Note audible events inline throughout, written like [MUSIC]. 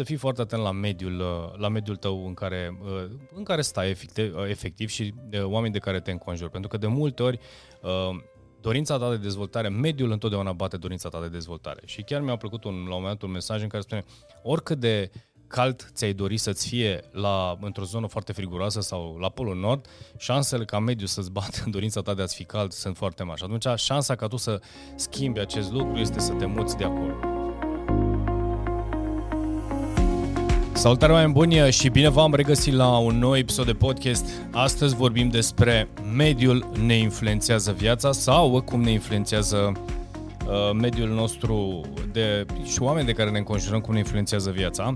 să fii foarte atent la mediul, uh, la mediul tău în care, uh, în care stai efectiv, uh, efectiv și oamenii de care te înconjuri. Pentru că de multe ori dorința ta de dezvoltare, mediul întotdeauna bate dorința ta de dezvoltare. Și chiar mi-a plăcut un, la un moment dat un mesaj în care spune oricât de cald ți-ai dori să-ți fie la, într-o zonă foarte friguroasă sau la Polul Nord, șansele ca mediu să-ți bată în [LAUGHS] dorința ta de a-ți fi cald sunt foarte mari. Și atunci șansa ca tu să schimbi acest lucru este să te muți de acolo. Salutare oameni buni și bine v-am regăsit la un nou episod de podcast. Astăzi vorbim despre mediul ne influențează viața sau cum ne influențează uh, mediul nostru de, și oameni de care ne înconjurăm, cum ne influențează viața.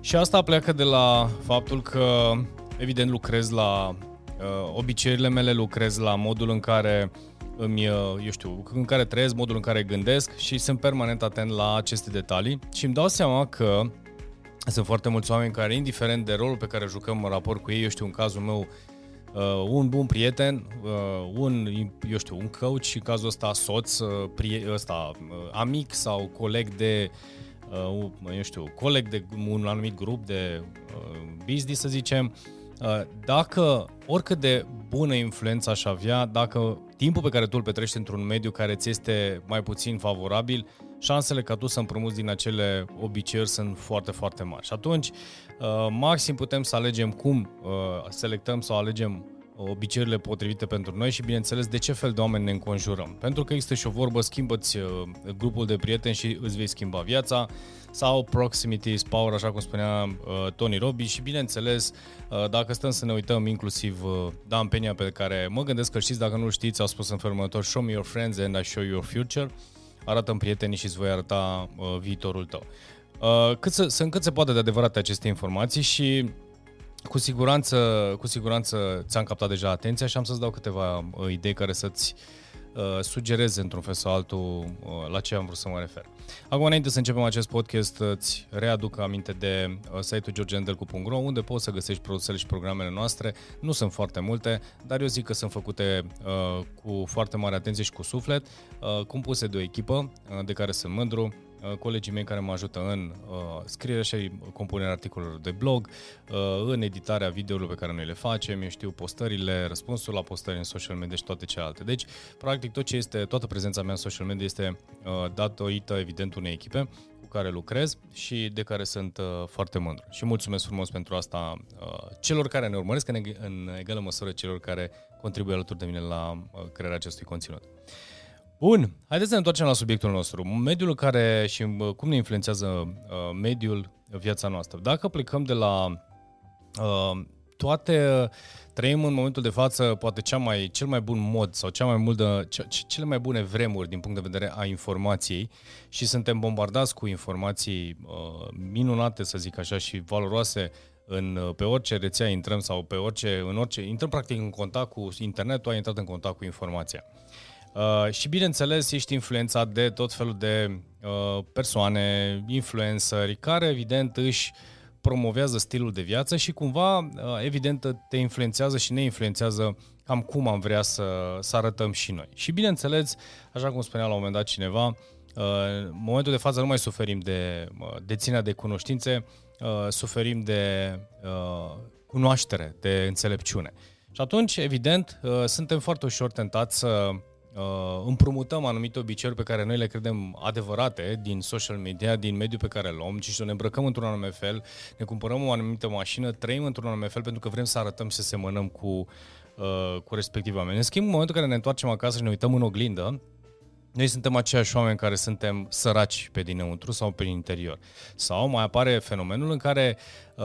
Și asta pleacă de la faptul că, evident, lucrez la uh, obiceiurile mele, lucrez la modul în care îmi, uh, eu știu, în care trăiesc, modul în care gândesc și sunt permanent atent la aceste detalii și îmi dau seama că sunt foarte mulți oameni care, indiferent de rolul pe care jucăm în raport cu ei, eu știu, în cazul meu, uh, un bun prieten, uh, un, eu știu, un coach și în cazul ăsta soț, uh, prie, ăsta, uh, amic sau coleg de, uh, eu știu, coleg de un anumit grup de uh, business, să zicem, uh, dacă oricât de bună influență aș avea, dacă timpul pe care tu îl petrești într-un mediu care ți este mai puțin favorabil, uh, șansele ca tu să împrumuți din acele obiceiuri sunt foarte, foarte mari. Și atunci, uh, maxim putem să alegem cum uh, selectăm sau alegem obiceiurile potrivite pentru noi și, bineînțeles, de ce fel de oameni ne înconjurăm. Pentru că există și o vorbă, schimbă-ți uh, grupul de prieteni și îți vei schimba viața, sau proximity is power, așa cum spunea uh, Tony Robbins și, bineînțeles, uh, dacă stăm să ne uităm inclusiv uh, Dan Penia, pe care mă gândesc că știți, dacă nu știți, au spus în felul următor, show me your friends and I show you your future. Uh, arată-mi prietenii și îți voi arăta uh, viitorul tău. Uh, cât să, sunt cât se poate de adevărate aceste informații și cu siguranță, cu siguranță ți-am captat deja atenția și am să-ți dau câteva uh, idei care să-ți uh, sugereze într-un fel sau altul uh, la ce am vrut să mă refer. Acum, înainte să începem acest podcast, îți readuc aminte de uh, site-ul georgiandelcu.ro unde poți să găsești produsele și programele noastre. Nu sunt foarte multe, dar eu zic că sunt făcute uh, cu foarte mare atenție și cu suflet, uh, compuse de o echipă uh, de care sunt mândru, Uh, colegii mei care mă ajută în uh, scrierea și compunerea articolelor de blog, uh, în editarea videourilor pe care noi le facem, eu știu, postările, răspunsul la postări în social media și toate celelalte. Deci, practic, tot ce este, toată prezența mea în social media este uh, datorită, evident, unei echipe cu care lucrez și de care sunt uh, foarte mândru. Și mulțumesc frumos pentru asta uh, celor care ne urmăresc, în, în egală măsură celor care contribuie alături de mine la uh, crearea acestui conținut. Bun, haideți să ne întoarcem la subiectul nostru. Mediul care și cum ne influențează uh, mediul viața noastră. Dacă plecăm de la uh, toate, trăim în momentul de față poate cea mai, cel mai bun mod sau cea mai multă, ce, cele mai bune vremuri din punct de vedere a informației și suntem bombardați cu informații uh, minunate, să zic așa, și valoroase în, uh, pe orice rețea intrăm sau pe orice, în orice, intrăm practic în contact cu internetul, ai intrat în contact cu informația. Uh, și bineînțeles ești influențat de tot felul de uh, persoane, influenceri, care evident își promovează stilul de viață și cumva, uh, evident, te influențează și ne influențează cam cum am vrea să, să arătăm și noi. Și bineînțeles, așa cum spunea la un moment dat cineva, uh, în momentul de față nu mai suferim de uh, deținerea de cunoștințe, uh, suferim de uh, cunoaștere, de înțelepciune. Și atunci, evident, uh, suntem foarte ușor tentați să uh, împrumutăm anumite obiceiuri pe care noi le credem adevărate din social media, din mediul pe care îl luăm, și ne îmbrăcăm într-un anume fel, ne cumpărăm o anumită mașină, trăim într-un anume fel pentru că vrem să arătăm și să semănăm cu, uh, cu respectiva oameni. În schimb, în momentul în care ne întoarcem acasă și ne uităm în oglindă, noi suntem aceiași oameni care suntem săraci pe dinăuntru sau pe interior. Sau mai apare fenomenul în care uh,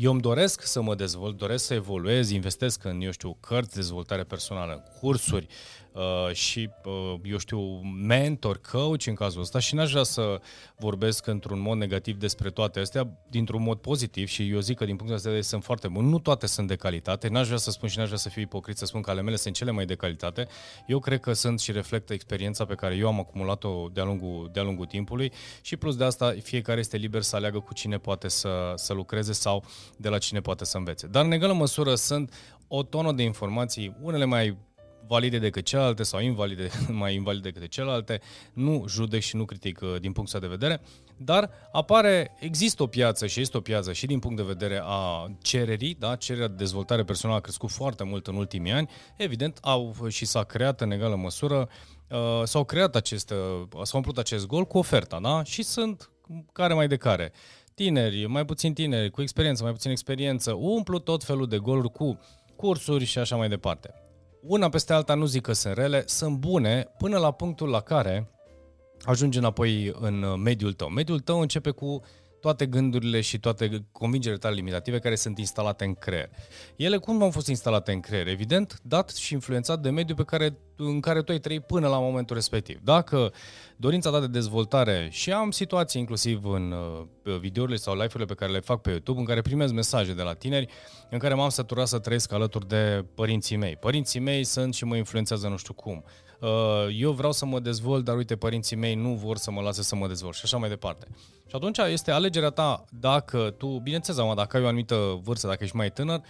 eu îmi doresc să mă dezvolt, doresc să evoluez, investesc în, eu știu, cărți, dezvoltare personală, cursuri, Uh, și, uh, eu știu, mentor, coach în cazul ăsta și n-aș vrea să vorbesc într-un mod negativ despre toate astea, dintr-un mod pozitiv și eu zic că din punctul de vedere sunt foarte bun. Nu toate sunt de calitate, n-aș vrea să spun și n-aș vrea să fiu ipocrit să spun că ale mele sunt cele mai de calitate. Eu cred că sunt și reflectă experiența pe care eu am acumulat-o de-a lungul, de-a lungul timpului și plus de asta fiecare este liber să aleagă cu cine poate să, să lucreze sau de la cine poate să învețe. Dar în egală măsură sunt o tonă de informații, unele mai valide decât celelalte sau invalide, [LAUGHS] mai invalide decât celelalte. Nu judec și nu critic uh, din punctul de vedere, dar apare, există o piață și este o piață și din punct de vedere a cererii, da? cererea de dezvoltare personală a crescut foarte mult în ultimii ani, evident au și s-a creat în egală măsură, uh, s-au creat acest, uh, s-au umplut acest gol cu oferta, da? și sunt care mai de care. Tineri, mai puțin tineri, cu experiență, mai puțin experiență, umplu tot felul de goluri cu cursuri și așa mai departe. Una peste alta nu zic că sunt rele, sunt bune până la punctul la care ajungi înapoi în uh, mediul tău. Mediul tău începe cu toate gândurile și toate convingerile tale limitative care sunt instalate în creier. Ele cum au fost instalate în creier? Evident, dat și influențat de mediul pe care, în care tu ai trăit până la momentul respectiv. Dacă dorința ta de dezvoltare și am situații inclusiv în uh, videourile sau live-urile pe care le fac pe YouTube în care primez mesaje de la tineri în care m-am săturat să trăiesc alături de părinții mei. Părinții mei sunt și mă influențează nu știu cum Uh, eu vreau să mă dezvolt, dar uite, părinții mei nu vor să mă lase să mă dezvolt și așa mai departe. Și atunci este alegerea ta dacă tu, bineînțeles, mă, dacă ai o anumită vârstă, dacă ești mai tânăr,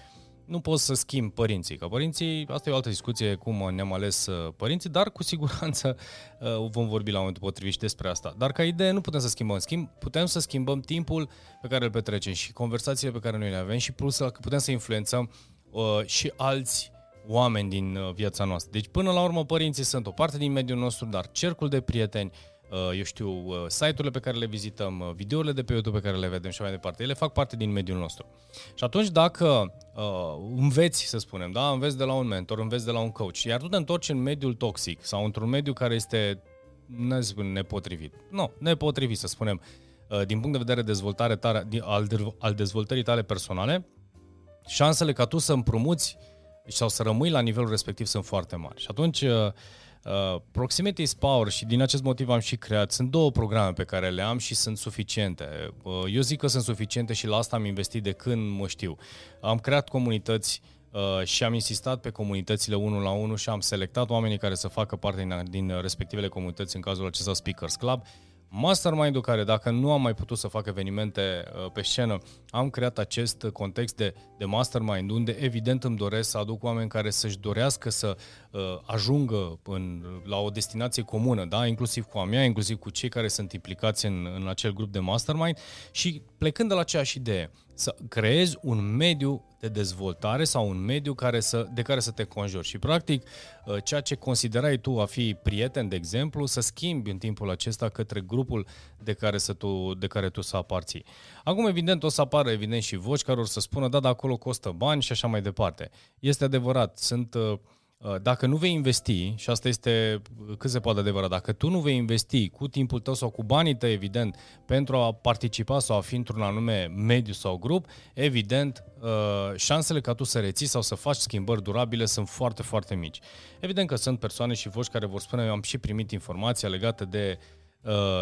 nu poți să schimbi părinții, că părinții, asta e o altă discuție, cum ne-am ales uh, părinții, dar cu siguranță uh, vom vorbi la momentul potrivit și despre asta. Dar ca idee nu putem să schimbăm, schimb, putem să schimbăm timpul pe care îl petrecem și conversațiile pe care noi le avem și plus că putem să influențăm uh, și alți oameni din uh, viața noastră. Deci până la urmă părinții sunt o parte din mediul nostru, dar cercul de prieteni, uh, eu știu, uh, site-urile pe care le vizităm, videourile de pe YouTube pe care le vedem și mai departe, ele fac parte din mediul nostru. Și atunci dacă uh, înveți, să spunem, da, înveți de la un mentor, înveți de la un coach, iar tu te întorci în mediul toxic sau într-un mediu care este, nu spun nepotrivit, nu, nepotrivit, să spunem, uh, din punct de vedere dezvoltare tare, al, al dezvoltării tale personale, șansele ca tu să împrumuți uh, sau să rămâi la nivelul respectiv sunt foarte mari. Și atunci, uh, uh, Proximity is Power și din acest motiv am și creat, sunt două programe pe care le am și sunt suficiente. Uh, eu zic că sunt suficiente și la asta am investit de când mă știu. Am creat comunități uh, și am insistat pe comunitățile unul la unul și am selectat oamenii care să facă parte din, din respectivele comunități, în cazul acesta Speakers Club, Mastermind-ul care, dacă nu am mai putut să fac evenimente uh, pe scenă, am creat acest context de, de mastermind, unde evident îmi doresc să aduc oameni care să-și dorească să uh, ajungă în, la o destinație comună, da? inclusiv cu a mea, inclusiv cu cei care sunt implicați în, în acel grup de mastermind și plecând de la aceeași idee, să creezi un mediu de dezvoltare sau un mediu care să, de care să te conjuri. Și, practic, uh, ceea ce considerai tu a fi prieten, de exemplu, să schimbi în timpul acesta către grupul de care, să tu, de care tu să aparții. Acum, evident, o să apară, evident, și voci care o să spună, da, dar acolo costă bani și așa mai departe. Este adevărat, sunt... Uh, Uh, dacă nu vei investi, și asta este cât se poate adevărat, dacă tu nu vei investi cu timpul tău sau cu banii tăi, evident, pentru a participa sau a fi într-un anume mediu sau grup, evident, uh, șansele ca tu să reții sau să faci schimbări durabile sunt foarte, foarte mici. Evident că sunt persoane și voci care vor spune, eu am și primit informația legată de uh, Uh,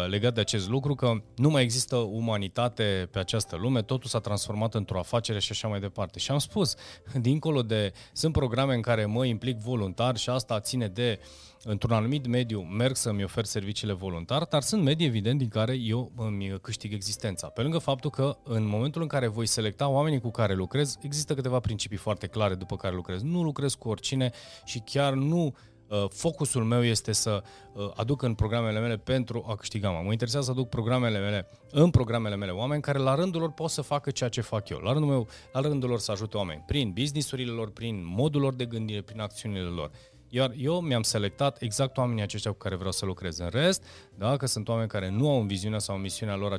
legat de acest lucru, că nu mai există umanitate pe această lume, totul s-a transformat într-o afacere și așa mai departe. Și am spus, [LAUGHS] dincolo de, sunt programe în care mă implic voluntar și asta ține de, într-un anumit mediu, merg să-mi ofer serviciile voluntar, dar sunt medii, evident, din care eu îmi câștig existența. Pe lângă faptul că, în momentul în care voi selecta oamenii cu care lucrez, există câteva principii foarte clare după care lucrez. Nu lucrez cu oricine și chiar nu Uh, focusul meu este să uh, aduc în programele mele pentru a câștiga Mă interesează să aduc programele mele, în programele mele oameni care la rândul lor pot să facă ceea ce fac eu. La rândul meu, la rândul lor să ajute oameni prin businessurile lor, prin modul lor de gândire, prin acțiunile lor. Iar eu mi-am selectat exact oamenii aceștia cu care vreau să lucrez. În rest, dacă sunt oameni care nu au în viziunea sau în misiunea lor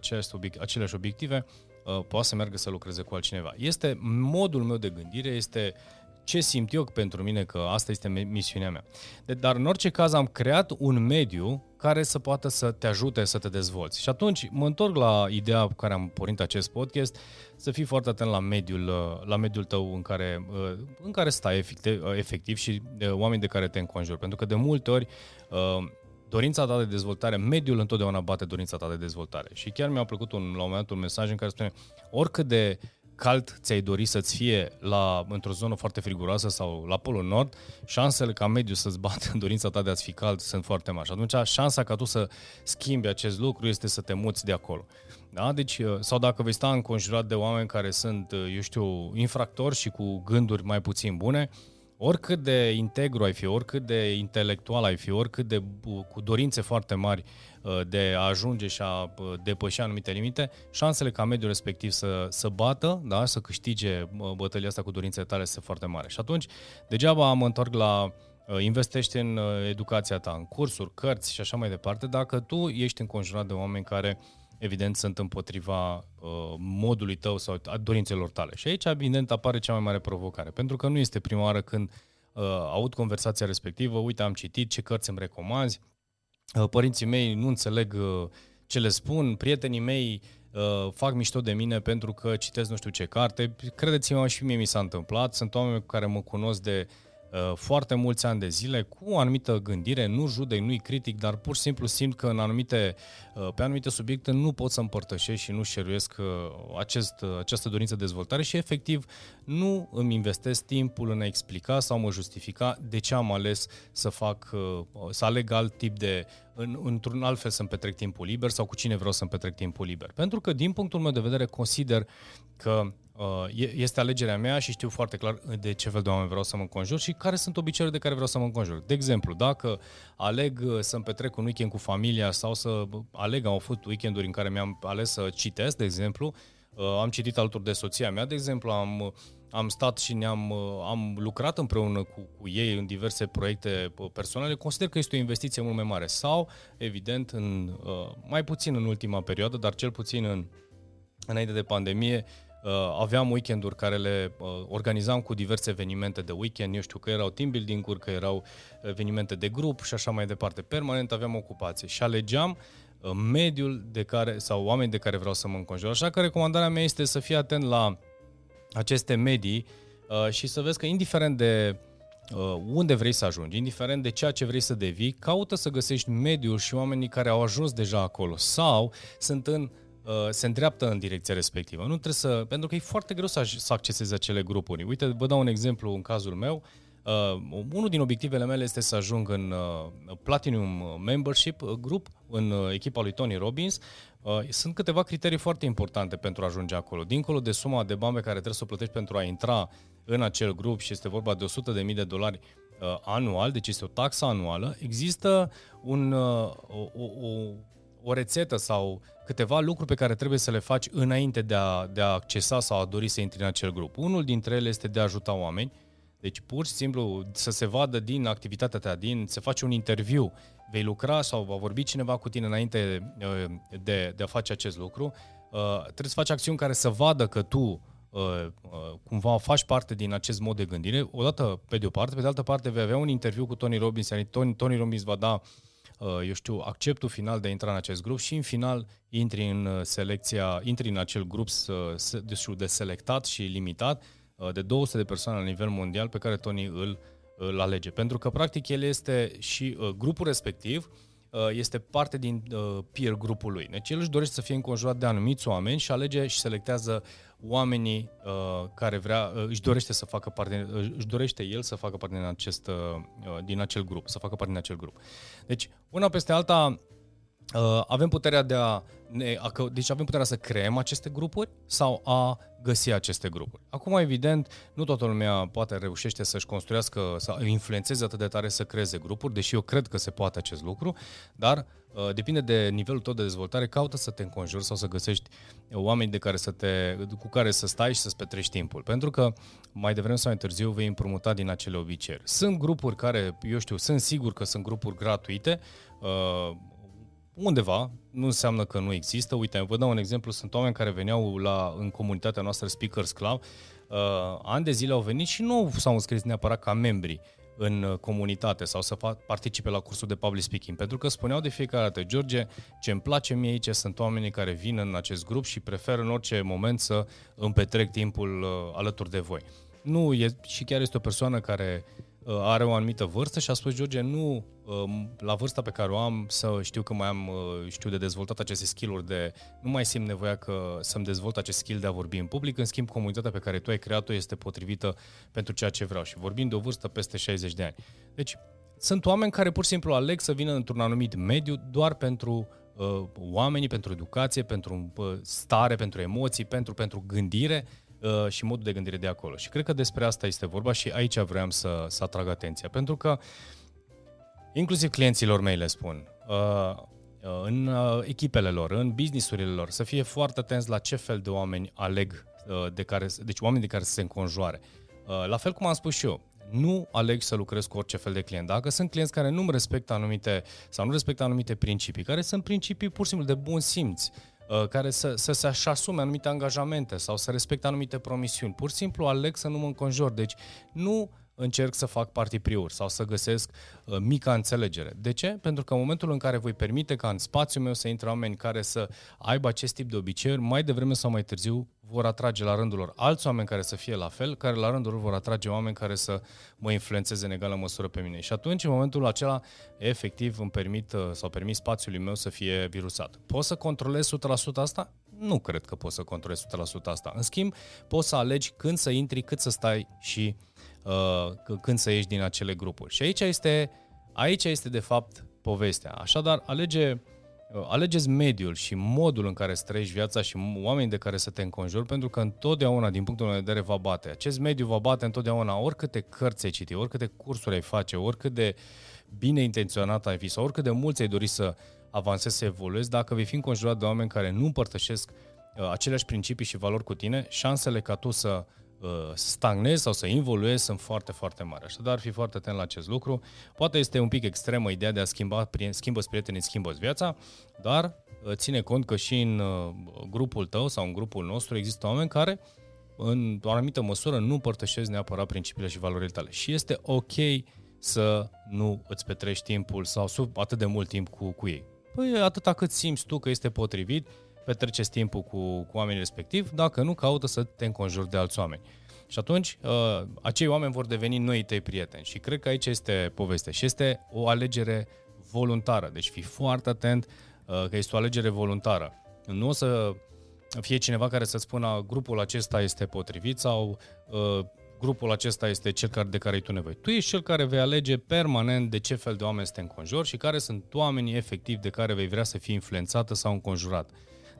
aceleași obiective, uh, poate să meargă să lucreze cu altcineva. Este modul meu de gândire, este ce simt eu pentru mine că asta este misiunea mea. De, dar în orice caz am creat un mediu care să poată să te ajute să te dezvolți. Și atunci mă întorc la ideea cu care am pornit acest podcast, să fii foarte atent la mediul, la mediul tău în care, în care stai efectiv, efectiv și de oameni de care te înconjuri. Pentru că de multe ori dorința ta de dezvoltare, mediul întotdeauna bate dorința ta de dezvoltare. Și chiar mi-a plăcut un, la un moment un mesaj în care spune oricât de cald ți-ai dori să-ți fie la, într-o zonă foarte friguroasă sau la Polul Nord, șansele ca mediu să-ți bată în dorința ta de a-ți fi cald sunt foarte mari. Și atunci șansa ca tu să schimbi acest lucru este să te muți de acolo. Da? Deci, uh, sau dacă vei sta înconjurat de oameni care sunt, uh, eu știu, infractori și cu gânduri mai puțin bune, oricât de integru ai fi, oricât de intelectual ai fi, oricât de cu dorințe foarte mari uh, de a ajunge și a uh, depăși anumite limite, șansele ca mediul respectiv să, să bată, da, să câștige bătălia asta cu dorințele tale este foarte mare. Și atunci, degeaba mă întorc la investește în educația ta, în cursuri, cărți și așa mai departe, dacă tu ești înconjurat de oameni care evident sunt împotriva uh, modului tău sau a dorințelor tale. Și aici, evident, apare cea mai mare provocare, pentru că nu este prima oară când uh, aud conversația respectivă, uite, am citit, ce cărți îmi recomanzi, uh, părinții mei nu înțeleg uh, ce le spun, prietenii mei uh, fac mișto de mine pentru că citesc nu știu ce carte. Credeți-mă, și mie mi s-a întâmplat. Sunt oameni care mă cunosc de Uh, foarte mulți ani de zile cu o anumită gândire, nu judec, nu-i critic, dar pur și simplu simt că în anumite, uh, pe anumite subiecte nu pot să împărtășesc și nu șeruiesc uh, acest, această dorință de dezvoltare și efectiv nu îmi investesc timpul în a explica sau mă justifica de ce am ales să fac, să aleg alt tip de, în, într-un alt fel să-mi petrec timpul liber sau cu cine vreau să-mi petrec timpul liber. Pentru că din punctul meu de vedere consider că Uh, este alegerea mea și știu foarte clar de ce fel de oameni vreau să mă înconjur și care sunt obiceiurile de care vreau să mă înconjur. De exemplu, dacă aleg uh, să-mi petrec un weekend cu familia sau să aleg, am avut weekenduri în care mi-am ales să citesc, de exemplu, uh, am citit alături de soția mea, de exemplu, am, am stat și ne-am am lucrat împreună cu, cu ei în diverse proiecte personale, consider că este o investiție mult mai mare. Sau, evident, în, mai puțin în ultima perioadă, dar cel puțin în, înainte de pandemie, Uh, aveam weekenduri care le uh, organizam cu diverse evenimente de weekend, eu știu că erau team building-uri, că erau evenimente de grup și așa mai departe. Permanent aveam ocupație și alegeam uh, mediul de care, sau oameni de care vreau să mă înconjur. Așa că recomandarea mea este să fii atent la aceste medii și să vezi că indiferent de unde vrei să ajungi, indiferent de ceea ce vrei să devii, caută să găsești mediul și oamenii care au ajuns deja acolo sau sunt în Uh, se îndreaptă în direcția respectivă. Nu trebuie să, pentru că e foarte greu să, să accesezi acele grupuri. Uite, vă dau un exemplu în cazul meu. Uh, unul din obiectivele mele este să ajung în uh, Platinum Membership Group, în uh, echipa lui Tony Robbins. Uh, sunt câteva criterii foarte importante pentru a ajunge acolo. Dincolo de suma de bani pe care trebuie să o plătești pentru a intra în acel grup și este vorba de 100.000 de dolari uh, anual, deci este o taxă anuală, există un, uh, o, o, o rețetă sau câteva lucruri pe care trebuie să le faci înainte de a, de a accesa sau a dori să intri în acel grup. Unul dintre ele este de a ajuta oameni, deci pur și simplu să se vadă din activitatea ta, din, se face un interviu, vei lucra sau va vorbi cineva cu tine înainte uh, de, de a face acest lucru, uh, trebuie să faci acțiuni care să vadă că tu uh, cumva faci parte din acest mod de gândire, odată pe de o parte, pe de altă parte vei avea un interviu cu Tony Robbins, adică Tony, Tony Robbins va da Uh, eu știu, acceptul final de a intra în acest grup și în final intri în uh, selecția, intri în acel grup de selectat și limitat. uh, de 200 de persoane la nivel mondial pe care Tony îl, îl alege. Pentru că practic el este și grupul respectiv este parte din peer grupul lui. Deci el își dorește să fie înconjurat de anumiți oameni și alege și selectează oamenii uh, care vrea, uh, își dorește să facă parte, uh, își dorește el să facă parte din, acest, uh, uh, din acel grup, să facă parte din acel grup. Deci, una peste alta, uh, avem puterea de a, ne, a, deci avem puterea să creăm aceste grupuri sau a găsi aceste grupuri. Acum, evident, nu toată lumea poate reușește să-și construiască, să influențeze atât de tare să creeze grupuri, deși eu cred că se poate acest lucru, dar uh, depinde de nivelul tău de dezvoltare, caută să te înconjuri sau să găsești oameni de care să te, cu care să stai și să-ți petrești timpul. Pentru că mai devreme sau mai târziu vei împrumuta din acele obiceiuri. Sunt grupuri care, eu știu, sunt sigur că sunt grupuri gratuite, uh, undeva, nu înseamnă că nu există. Uite, vă dau un exemplu, sunt oameni care veneau la, în comunitatea noastră Speakers Club, uh, ani de zile au venit și nu s-au înscris neapărat ca membri în uh, comunitate sau să fac, participe la cursul de public speaking, pentru că spuneau de fiecare dată, George, ce îmi place mie aici sunt oamenii care vin în acest grup și prefer în orice moment să îmi petrec timpul uh, alături de voi. Nu, e, și chiar este o persoană care Uh, are o anumită vârstă și a spus, George, nu um, la vârsta pe care o am să știu că mai am, uh, știu de dezvoltat aceste skill-uri de, nu mai simt nevoia că să-mi dezvolt acest skill de a vorbi în public, în schimb comunitatea pe care tu ai creat-o este potrivită pentru ceea ce vreau și vorbim de o vârstă peste 60 de ani. Deci, sunt oameni care pur și simplu aleg să vină într-un anumit mediu doar pentru uh, oamenii, pentru educație, pentru uh, stare, pentru emoții, pentru, pentru gândire, uh, și modul de gândire de acolo. Și cred că despre asta este vorba și aici vreau să, să atrag atenția. Pentru că inclusiv clienților mei le spun, uh, uh, în uh, echipele lor, în businessurile lor, să fie foarte atenți la ce fel de oameni aleg, uh, de care, deci oameni de care să se înconjoare. Uh, la fel cum am spus și eu, nu aleg să lucrez cu orice fel de client. Dacă sunt clienți care nu respectă anumite sau nu respectă anumite principii, care sunt principii pur și simplu de bun simț, uh, care să, să se asume anumite angajamente sau să respecte anumite promisiuni. Pur și simplu aleg să nu mă înconjor. Deci nu încerc să fac partipriuri sau să găsesc uh, mica înțelegere. De ce? Pentru că în momentul în care voi permite ca în spațiul meu să intre oameni care să aibă acest tip de obiceiuri, mai devreme sau mai târziu vor atrage la rândul lor alți oameni care să fie la fel, care la rândul lor vor atrage oameni care să mă influențeze în egală măsură pe mine. Și atunci, în momentul acela, efectiv îmi permit uh, sau permit spațiului meu să fie virusat. Pot să controlez 100% asta? Nu cred că pot să controlez 100% asta. În schimb, poți să alegi când să intri, cât să stai și uh, când să ieși din acele grupuri. Și aici este, aici este de fapt povestea. Așadar, alege, uh, alegeți mediul și modul în care îți trăiești viața și oamenii de care să te înconjuri, pentru că întotdeauna, din punctul meu de vedere, va bate. Acest mediu va bate întotdeauna oricâte cărți ai citi, oricâte cursuri ai face, oricât de bine intenționat ai fi sau oricât de mulți ai dori să avansezi, să evoluezi, dacă vei fi înconjurat de oameni care nu împărtășesc uh, aceleași principii și valori cu tine, șansele ca tu să Uh, stagnezi sau să involuezi sunt foarte, foarte mari. Așadar, ar fi foarte atent la acest lucru. Poate este un pic extremă ideea de a schimba, schimbă prietenii, schimbă viața, dar uh, ține cont că și în uh, grupul tău sau în grupul nostru există oameni care în o anumită măsură nu împărtășesc neapărat principiile și valorile tale. Și este ok să nu îți petrești timpul sau sub atât de mult timp cu, cu ei. Păi atâta cât simți tu că este potrivit, petreceți timpul cu, cu oamenii respectiv, dacă nu, caută să te înconjuri de alți oameni. Și atunci, uh, acei oameni vor deveni noi tăi prieteni. Și cred că aici este povestea. Și este o alegere voluntară. Deci fii foarte atent uh, că este o alegere voluntară. Nu o să fie cineva care să spună grupul acesta este potrivit sau uh, grupul acesta este cel care, de care ai tu nevoie. Tu ești cel care vei alege permanent de ce fel de oameni să te înconjori și care sunt oamenii efectiv de care vei vrea să fii influențată sau înconjurat.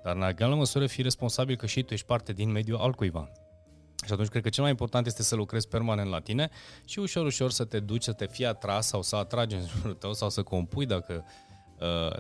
Dar în egală măsură fii responsabil că și tu ești parte din mediul al cuiva. Și atunci cred că cel mai important este să lucrezi permanent la tine și ușor, ușor să te duci, să te fii atras sau să atragi în jurul tău sau să compui dacă uh,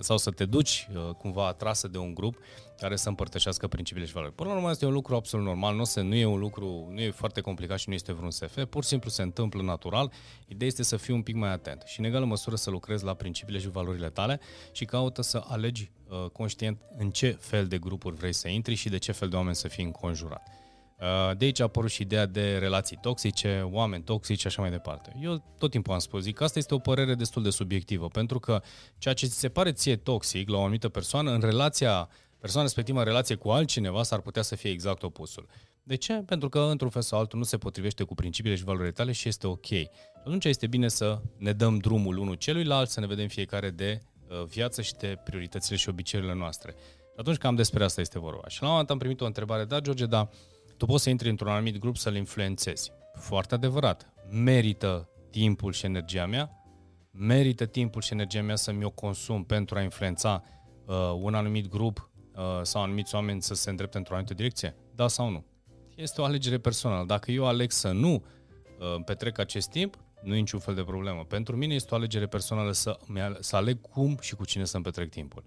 sau să te duci uh, cumva atrasă de un grup care să împărtășească principiile și valori. Până la urmă este un lucru absolut normal, nu, se, nu e un lucru, nu e foarte complicat și nu este vreun SF, pur și simplu se întâmplă natural. Ideea este să fii un pic mai atent și în egală măsură să lucrezi la principiile și valorile tale și caută să alegi uh, conștient în ce fel de grupuri vrei să intri și de ce fel de oameni să fii înconjurat. Uh, de aici a apărut și ideea de relații toxice, oameni toxici și așa mai departe. Eu tot timpul am spus, zic că asta este o părere destul de subiectivă, pentru că ceea ce ți se pare ție toxic la o anumită persoană, în relația, persoana respectivă în relație cu altcineva, s-ar putea să fie exact opusul. De ce? Pentru că, într-un fel sau altul, nu se potrivește cu principiile și valorile tale și este ok. Atunci este bine să ne dăm drumul unul celuilalt, să ne vedem fiecare de uh, viață și de prioritățile și obiceiurile noastre. Atunci cam despre asta este vorba. Și la un moment am primit o întrebare, da, George, dar tu poți să intri într-un anumit grup să-l influențezi. Foarte adevărat. Merită timpul și energia mea? Merită timpul și energia mea să mi-o consum pentru a influența uh, un anumit grup uh, sau anumiți oameni să se îndrepte într-o anumită direcție? Da sau nu? Este o alegere personală. Dacă eu aleg să nu uh, petrec acest timp, nu e niciun fel de problemă. Pentru mine este o alegere personală să, să aleg cum și cu cine să-mi petrec timpul.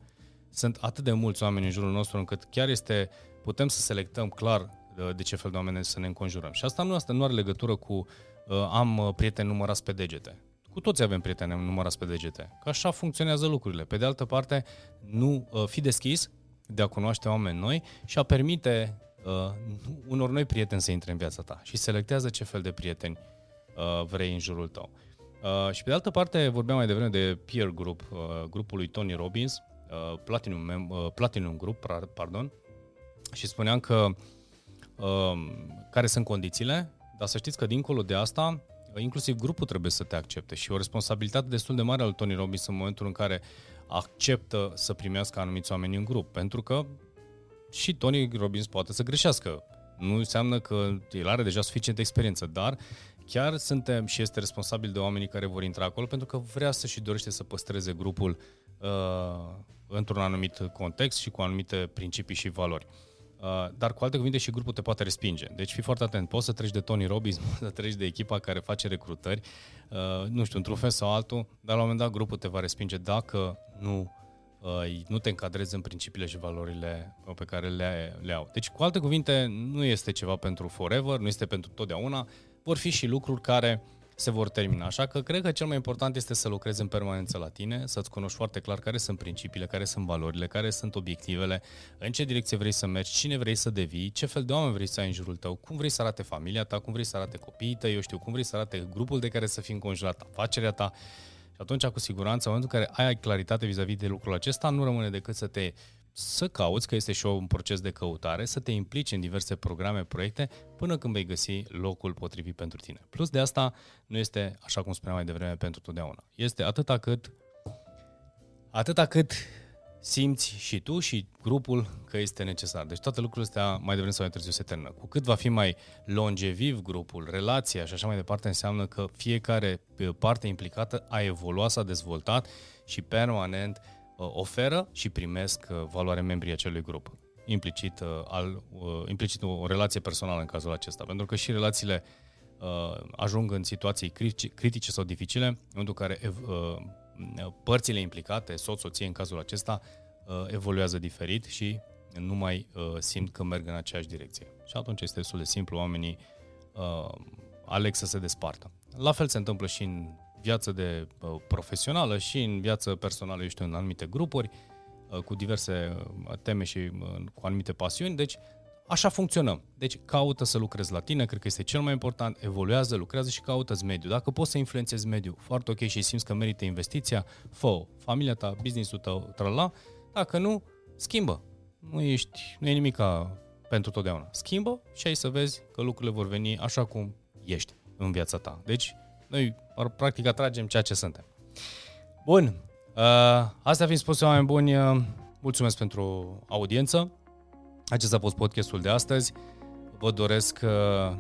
Sunt atât de mulți oameni în jurul nostru încât chiar este, putem să selectăm clar de ce fel de oameni să ne înconjurăm. Și asta nu, asta nu are legătură cu uh, am uh, prieteni numărați pe degete. Cu toți avem prieteni numărați pe degete. Că așa funcționează lucrurile. Pe de altă parte, nu uh, fi deschis de a cunoaște oameni noi și a permite uh, unor noi prieteni să intre în viața ta și selectează ce fel de prieteni uh, vrei în jurul tău. Uh, și pe de altă parte, vorbeam mai devreme de peer group, uh, grupul lui Tony Robbins, uh, Platinum, uh, Platinum Group, pardon, și spuneam că Um, care sunt condițiile, dar să știți că dincolo de asta, inclusiv grupul trebuie să te accepte și o responsabilitate destul de mare al Tony Robbins în momentul în care acceptă să primească anumiți oameni în grup, pentru că și Tony Robbins poate să greșească. Nu înseamnă că el are deja suficientă experiență, dar chiar suntem și este responsabil de oamenii care vor intra acolo pentru că vrea să și dorește să păstreze grupul uh, într-un anumit context și cu anumite principii și valori. Uh, dar cu alte cuvinte și grupul te poate respinge. Deci fii foarte atent, poți să treci de Tony Robbins, [LAUGHS] poți să treci de echipa care face recrutări, uh, nu știu, într-un fel sau altul, dar la un moment dat grupul te va respinge dacă nu uh, nu te încadrezi în principiile și valorile pe care le, le au. Deci, cu alte cuvinte, nu este ceva pentru forever, nu este pentru totdeauna, vor fi și lucruri care uh, se vor termina. Așa că cred că cel mai important este să lucrezi în permanență la tine, să-ți cunoști foarte clar care sunt principiile, care sunt valorile, care sunt obiectivele, în ce direcție vrei să mergi, cine vrei să devii, ce fel de oameni vrei să ai în jurul tău, cum vrei să arate familia ta, cum vrei să arate copiii tăi, eu știu, cum vrei să arate grupul de care să fii înconjurat, afacerea ta. Și atunci, cu siguranță, în momentul în care ai claritate vis-a-vis de lucrul acesta, nu rămâne decât să te să cauți, că este și un proces de căutare, să te implici în diverse programe, proiecte, până când vei găsi locul potrivit pentru tine. Plus de asta, nu este, așa cum spuneam mai devreme, pentru totdeauna. Este atâta cât, atâta cât simți și tu și grupul că este necesar. Deci toate lucrurile astea mai devreme sau mai târziu se termină. Cu cât va fi mai longeviv grupul, relația și așa mai departe, înseamnă că fiecare parte implicată a evoluat, s-a dezvoltat și permanent uh, Uh, oferă și primesc uh, valoare membrii acelui grup. Implicit, uh, al, implicit o relație personală în cazul acesta. Pentru că și relațiile ajung în situații critice sau dificile, în momentul în care părțile implicate, soț, soție în cazul acesta, evoluează diferit și nu mai simt că merg în aceeași direcție. Și atunci este destul de simplu, oamenii aleg să se despartă. La fel se întâmplă și în viață de uh, profesională și în viață personală, eu știu, în anumite grupuri, uh, cu diverse uh, teme și uh, cu anumite pasiuni. Deci, așa funcționăm. Deci, caută să lucrezi la tine, cred că este cel mai important, evoluează, lucrează și caută-ți mediul. Dacă poți să influențezi mediul foarte ok și simți că merită investiția, fă familia ta, business-ul tău, trăla. Dacă nu, schimbă. Nu ești, nu e nimic pentru totdeauna. Schimbă și ai să vezi că lucrurile vor veni așa cum ești în viața ta. Deci, noi, practic, atragem ceea ce suntem. Bun. Uh, astea fiind spuse, oameni buni, uh, mulțumesc pentru audiență. Acesta a fost podcastul de astăzi. Vă doresc, uh,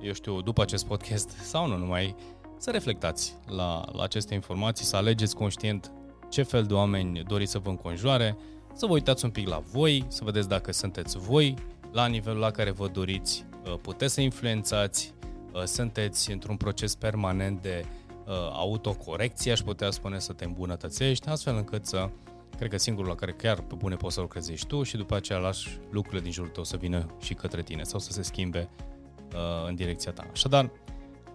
eu știu, după acest podcast sau nu numai, să reflectați la, la aceste informații, să alegeți conștient ce fel de oameni doriți să vă înconjoare, să vă uitați un pic la voi, să vedeți dacă sunteți voi la nivelul la care vă doriți, uh, puteți să influențați Uh, sunteți într-un proces permanent de uh, autocorecție, aș putea spune, să te îmbunătățești, astfel încât să, cred că singurul la care chiar pe bune poți să lucrezi ești tu și după aceea lași lucrurile din jurul tău să vină și către tine sau să se schimbe uh, în direcția ta. Așadar,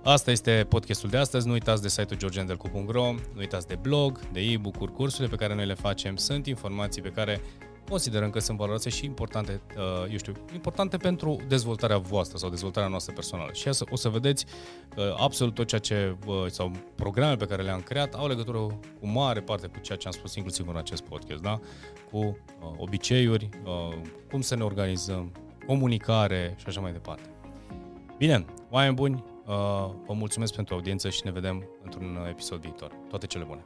Asta este podcastul de astăzi. Nu uitați de site-ul georgiandelcu.ro, nu uitați de blog, de e-book-uri, cursurile pe care noi le facem. Sunt informații pe care considerăm că sunt valoroase și importante, uh, eu știu, importante pentru dezvoltarea voastră sau dezvoltarea noastră personală. Și o să vedeți că absolut tot ceea ce, sau programele pe care le-am creat au legătură cu mare parte cu ceea ce am spus inclusiv în acest podcast, da? Cu uh, obiceiuri, uh, cum să ne organizăm, comunicare și așa mai departe. Bine, oameni buni, vă mulțumesc pentru audiență și ne vedem într-un episod viitor. Toate cele bune!